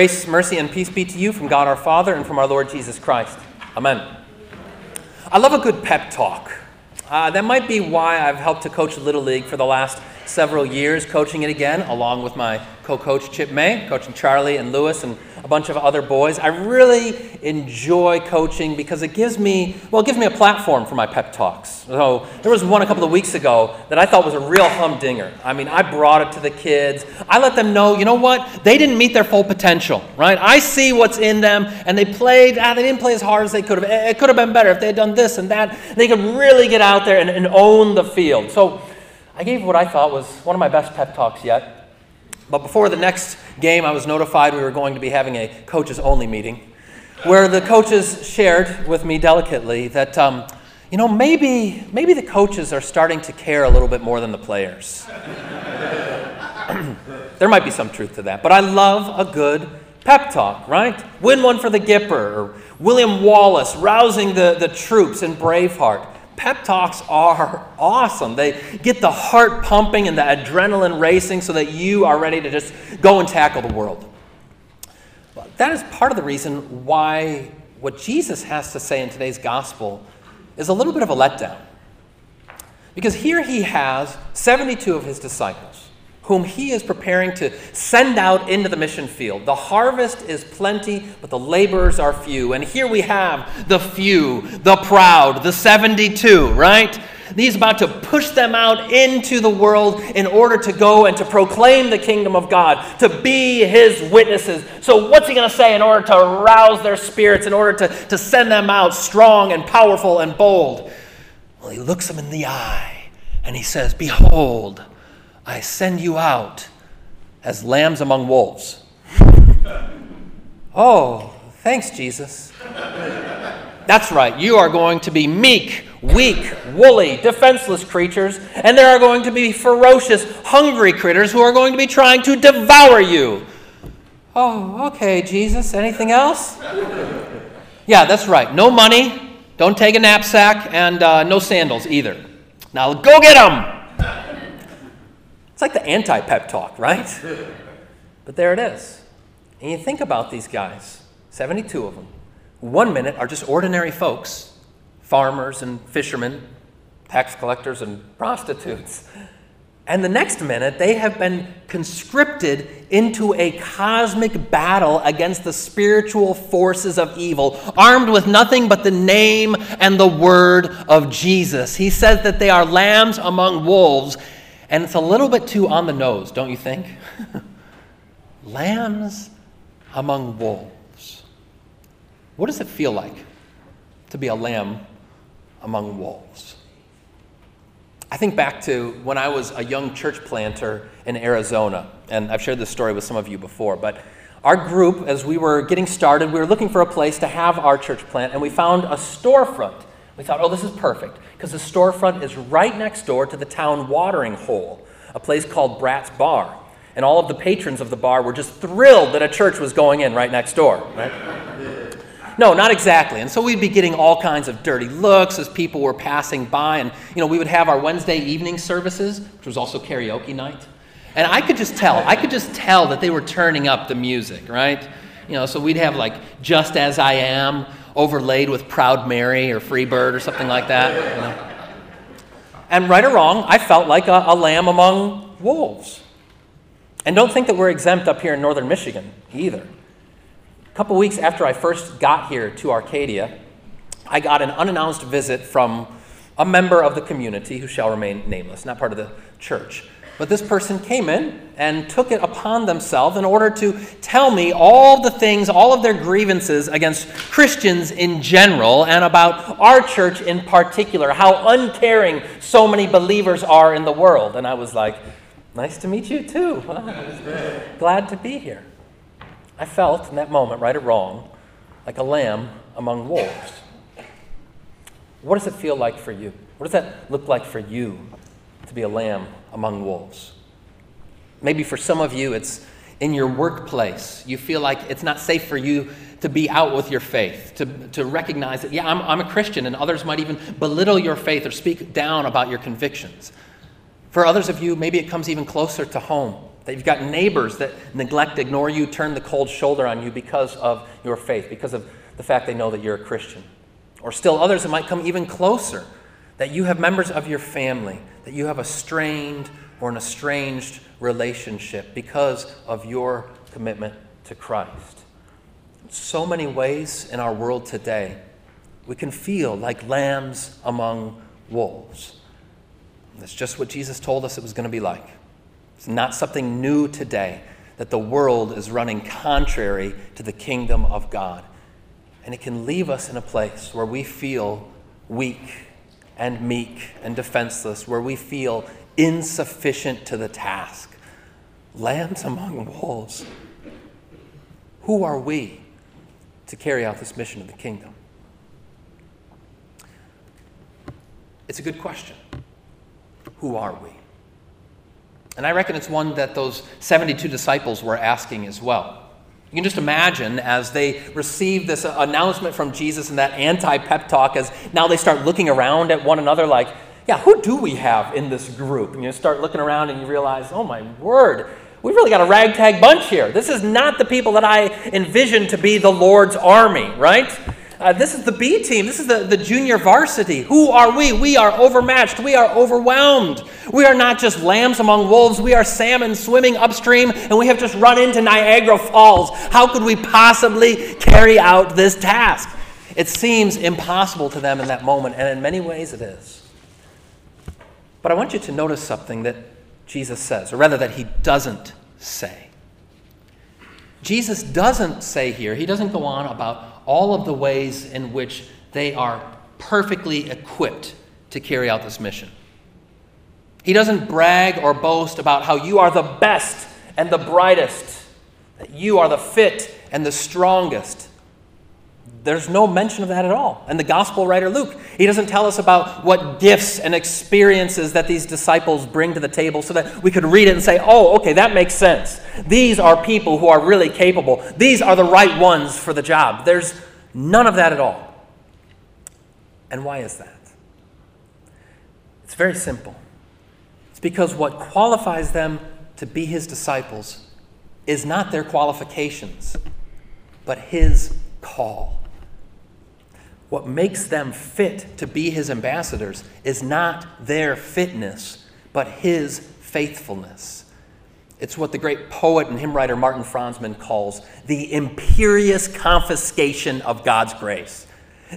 Grace, mercy, and peace be to you from God our Father and from our Lord Jesus Christ. Amen. I love a good pep talk. Uh, that might be why I've helped to coach Little League for the last several years, coaching it again, along with my co coach Chip May, coaching Charlie and Lewis and bunch of other boys. I really enjoy coaching because it gives me, well, it gives me a platform for my pep talks. So there was one a couple of weeks ago that I thought was a real humdinger. I mean, I brought it to the kids. I let them know, you know what? They didn't meet their full potential, right? I see what's in them, and they played, ah, they didn't play as hard as they could have. It could have been better if they had done this and that. They could really get out there and, and own the field. So I gave what I thought was one of my best pep talks yet. But before the next game, I was notified we were going to be having a coaches only meeting where the coaches shared with me delicately that, um, you know, maybe, maybe the coaches are starting to care a little bit more than the players. there might be some truth to that, but I love a good pep talk, right? Win one for the Gipper, or William Wallace rousing the, the troops in Braveheart pep talks are awesome. They get the heart pumping and the adrenaline racing so that you are ready to just go and tackle the world. But that is part of the reason why what Jesus has to say in today's gospel is a little bit of a letdown. Because here he has 72 of his disciples whom he is preparing to send out into the mission field. The harvest is plenty, but the laborers are few. And here we have the few, the proud, the 72, right? He's about to push them out into the world in order to go and to proclaim the kingdom of God, to be his witnesses. So, what's he going to say in order to rouse their spirits, in order to, to send them out strong and powerful and bold? Well, he looks them in the eye and he says, Behold, I send you out as lambs among wolves. oh, thanks, Jesus. That's right, you are going to be meek, weak, woolly, defenseless creatures, and there are going to be ferocious, hungry critters who are going to be trying to devour you. Oh, okay, Jesus. Anything else? yeah, that's right. No money, don't take a knapsack, and uh, no sandals either. Now go get them! It's like the anti pep talk, right? but there it is. And you think about these guys 72 of them. One minute are just ordinary folks, farmers and fishermen, tax collectors and prostitutes. And the next minute, they have been conscripted into a cosmic battle against the spiritual forces of evil, armed with nothing but the name and the word of Jesus. He says that they are lambs among wolves, and it's a little bit too on the nose, don't you think? Lambs among wolves. What does it feel like to be a lamb among wolves? I think back to when I was a young church planter in Arizona, and I've shared this story with some of you before, but our group, as we were getting started, we were looking for a place to have our church plant, and we found a storefront we thought, oh, this is perfect because the storefront is right next door to the town watering hole, a place called Brat's Bar. And all of the patrons of the bar were just thrilled that a church was going in right next door, right? No, not exactly. And so we'd be getting all kinds of dirty looks as people were passing by. And, you know, we would have our Wednesday evening services, which was also karaoke night. And I could just tell, I could just tell that they were turning up the music, right? You know, so we'd have like Just As I Am overlaid with Proud Mary or Free Bird or something like that. You know? And right or wrong, I felt like a, a lamb among wolves. And don't think that we're exempt up here in northern Michigan either. A couple weeks after I first got here to Arcadia, I got an unannounced visit from a member of the community who shall remain nameless, not part of the church. But this person came in and took it upon themselves in order to tell me all the things, all of their grievances against Christians in general and about our church in particular, how uncaring so many believers are in the world. And I was like, nice to meet you too. glad to be here. I felt in that moment, right or wrong, like a lamb among wolves. What does it feel like for you? What does that look like for you to be a lamb among wolves. Maybe for some of you, it's in your workplace. You feel like it's not safe for you to be out with your faith, to, to recognize that, yeah, I'm, I'm a Christian, and others might even belittle your faith or speak down about your convictions. For others of you, maybe it comes even closer to home. That you've got neighbors that neglect, ignore you, turn the cold shoulder on you because of your faith, because of the fact they know that you're a Christian. Or still others it might come even closer, that you have members of your family, that you have a strained or an estranged relationship because of your commitment to Christ. So many ways in our world today, we can feel like lambs among wolves. That's just what Jesus told us it was going to be like. It's not something new today that the world is running contrary to the kingdom of God. And it can leave us in a place where we feel weak and meek and defenseless, where we feel insufficient to the task. Lambs among wolves. Who are we to carry out this mission of the kingdom? It's a good question. Who are we? And I reckon it's one that those 72 disciples were asking as well. You can just imagine as they receive this announcement from Jesus and that anti pep talk, as now they start looking around at one another like, yeah, who do we have in this group? And you start looking around and you realize, oh my word, we've really got a ragtag bunch here. This is not the people that I envisioned to be the Lord's army, right? Uh, this is the B team. This is the, the junior varsity. Who are we? We are overmatched. We are overwhelmed. We are not just lambs among wolves. We are salmon swimming upstream, and we have just run into Niagara Falls. How could we possibly carry out this task? It seems impossible to them in that moment, and in many ways it is. But I want you to notice something that Jesus says, or rather, that he doesn't say. Jesus doesn't say here, he doesn't go on about all of the ways in which they are perfectly equipped to carry out this mission. He doesn't brag or boast about how you are the best and the brightest, that you are the fit and the strongest. There's no mention of that at all. And the gospel writer Luke, he doesn't tell us about what gifts and experiences that these disciples bring to the table so that we could read it and say, oh, okay, that makes sense. These are people who are really capable. These are the right ones for the job. There's none of that at all. And why is that? It's very simple. It's because what qualifies them to be his disciples is not their qualifications, but his call. What makes them fit to be his ambassadors is not their fitness, but his faithfulness. It's what the great poet and hymn writer Martin Franzmann calls the imperious confiscation of God's grace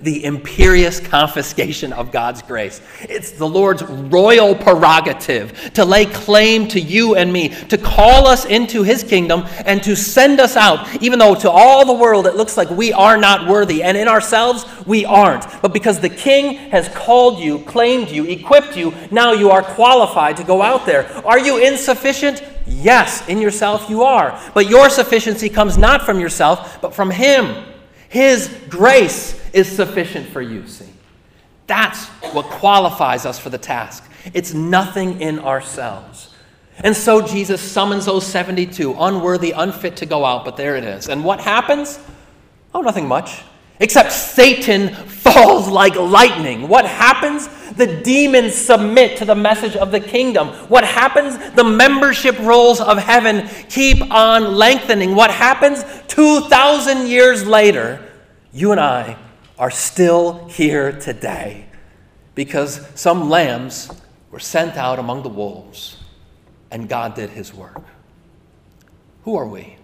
the imperious confiscation of God's grace. It's the Lord's royal prerogative to lay claim to you and me, to call us into his kingdom, and to send us out, even though to all the world it looks like we are not worthy, and in ourselves we aren't. But because the king has called you, claimed you, equipped you, now you are qualified to go out there. Are you insufficient? Yes, in yourself you are. But your sufficiency comes not from yourself, but from him. His grace is sufficient for you, see. That's what qualifies us for the task. It's nothing in ourselves. And so Jesus summons those 72, unworthy, unfit to go out, but there it is. And what happens? Oh, nothing much. Except Satan falls like lightning. What happens? The demons submit to the message of the kingdom. What happens? The membership rolls of heaven keep on lengthening. What happens? 2,000 years later, you and I are still here today because some lambs were sent out among the wolves and God did his work. Who are we?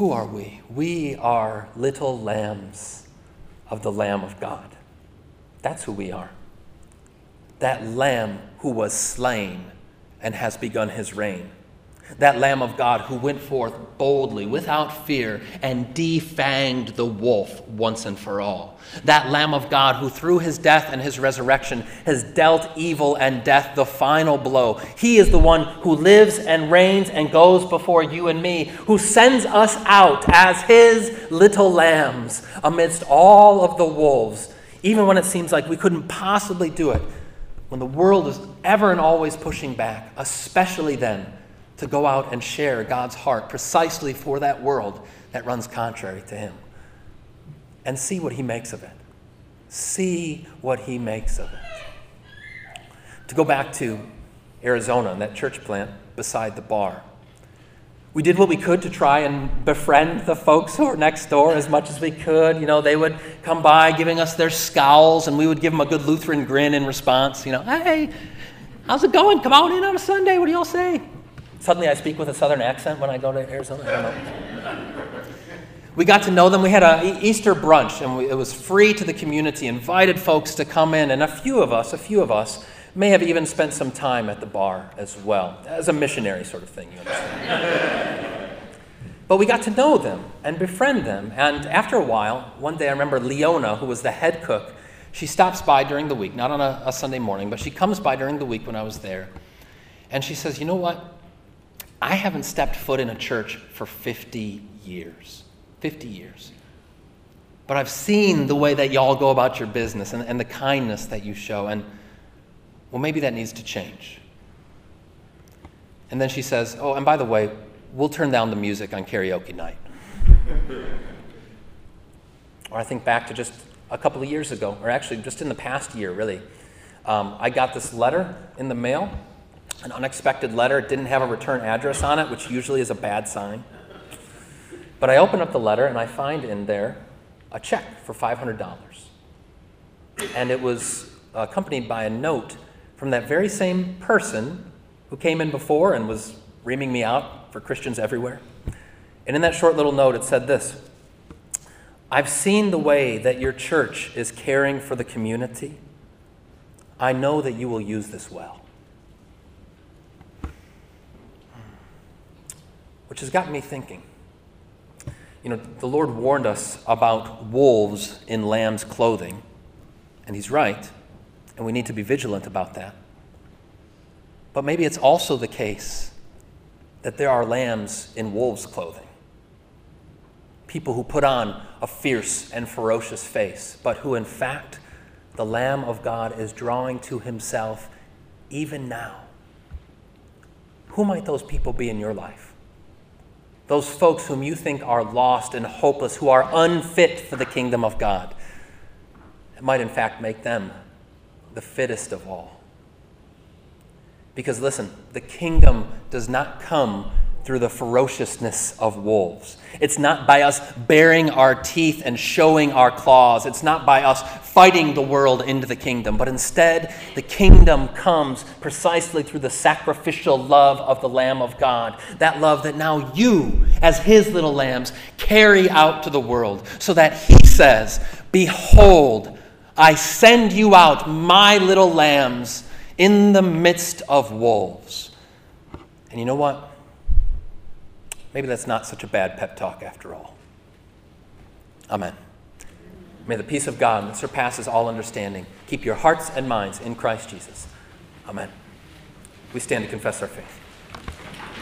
Who are we? We are little lambs of the Lamb of God. That's who we are. That lamb who was slain and has begun his reign that Lamb of God who went forth boldly, without fear, and defanged the wolf once and for all. That Lamb of God who, through his death and his resurrection, has dealt evil and death the final blow. He is the one who lives and reigns and goes before you and me, who sends us out as his little lambs amidst all of the wolves, even when it seems like we couldn't possibly do it. When the world is ever and always pushing back, especially then to go out and share God's heart precisely for that world that runs contrary to Him. And see what He makes of it. See what He makes of it. To go back to Arizona, and that church plant beside the bar. We did what we could to try and befriend the folks who were next door as much as we could. You know, they would come by giving us their scowls, and we would give them a good Lutheran grin in response. You know, hey, how's it going? Come on in on a Sunday. What do y'all say? Suddenly I speak with a southern accent when I go to Arizona. We got to know them. We had an Easter brunch, and we, it was free to the community, invited folks to come in, and a few of us, a few of us, may have even spent some time at the bar as well, as a missionary sort of thing, you understand. but we got to know them and befriend them. And after a while, one day I remember Leona, who was the head cook, she stops by during the week, not on a, a Sunday morning, but she comes by during the week when I was there. And she says, You know what? I haven't stepped foot in a church for 50 years. 50 years. But I've seen the way that y'all go about your business and, and the kindness that you show. And well, maybe that needs to change. And then she says, Oh, and by the way, we'll turn down the music on karaoke night. or I think back to just a couple of years ago, or actually just in the past year, really. Um, I got this letter in the mail, an unexpected letter. It didn't have a return address on it, which usually is a bad sign. But I open up the letter and I find in there a check for $500. And it was accompanied by a note from that very same person who came in before and was reaming me out for Christians everywhere. And in that short little note, it said this I've seen the way that your church is caring for the community. I know that you will use this well. Which has got me thinking. You know, the Lord warned us about wolves in lamb's clothing, and He's right and we need to be vigilant about that. But maybe it's also the case that there are lambs in wolves' clothing. People who put on a fierce and ferocious face, but who, in fact, the Lamb of God is drawing to himself even now. Who might those people be in your life? Those folks whom you think are lost and hopeless, who are unfit for the kingdom of God. It might, in fact, make them the fittest of all. Because listen, the kingdom does not come through the ferociousness of wolves. It's not by us baring our teeth and showing our claws. It's not by us fighting the world into the kingdom. But instead, the kingdom comes precisely through the sacrificial love of the Lamb of God. That love that now you, as his little lambs, carry out to the world. So that he says, Behold, I send you out, my little lambs, in the midst of wolves. And you know what? Maybe that's not such a bad pep talk after all. Amen. May the peace of God that surpasses all understanding keep your hearts and minds in Christ Jesus. Amen. We stand to confess our faith.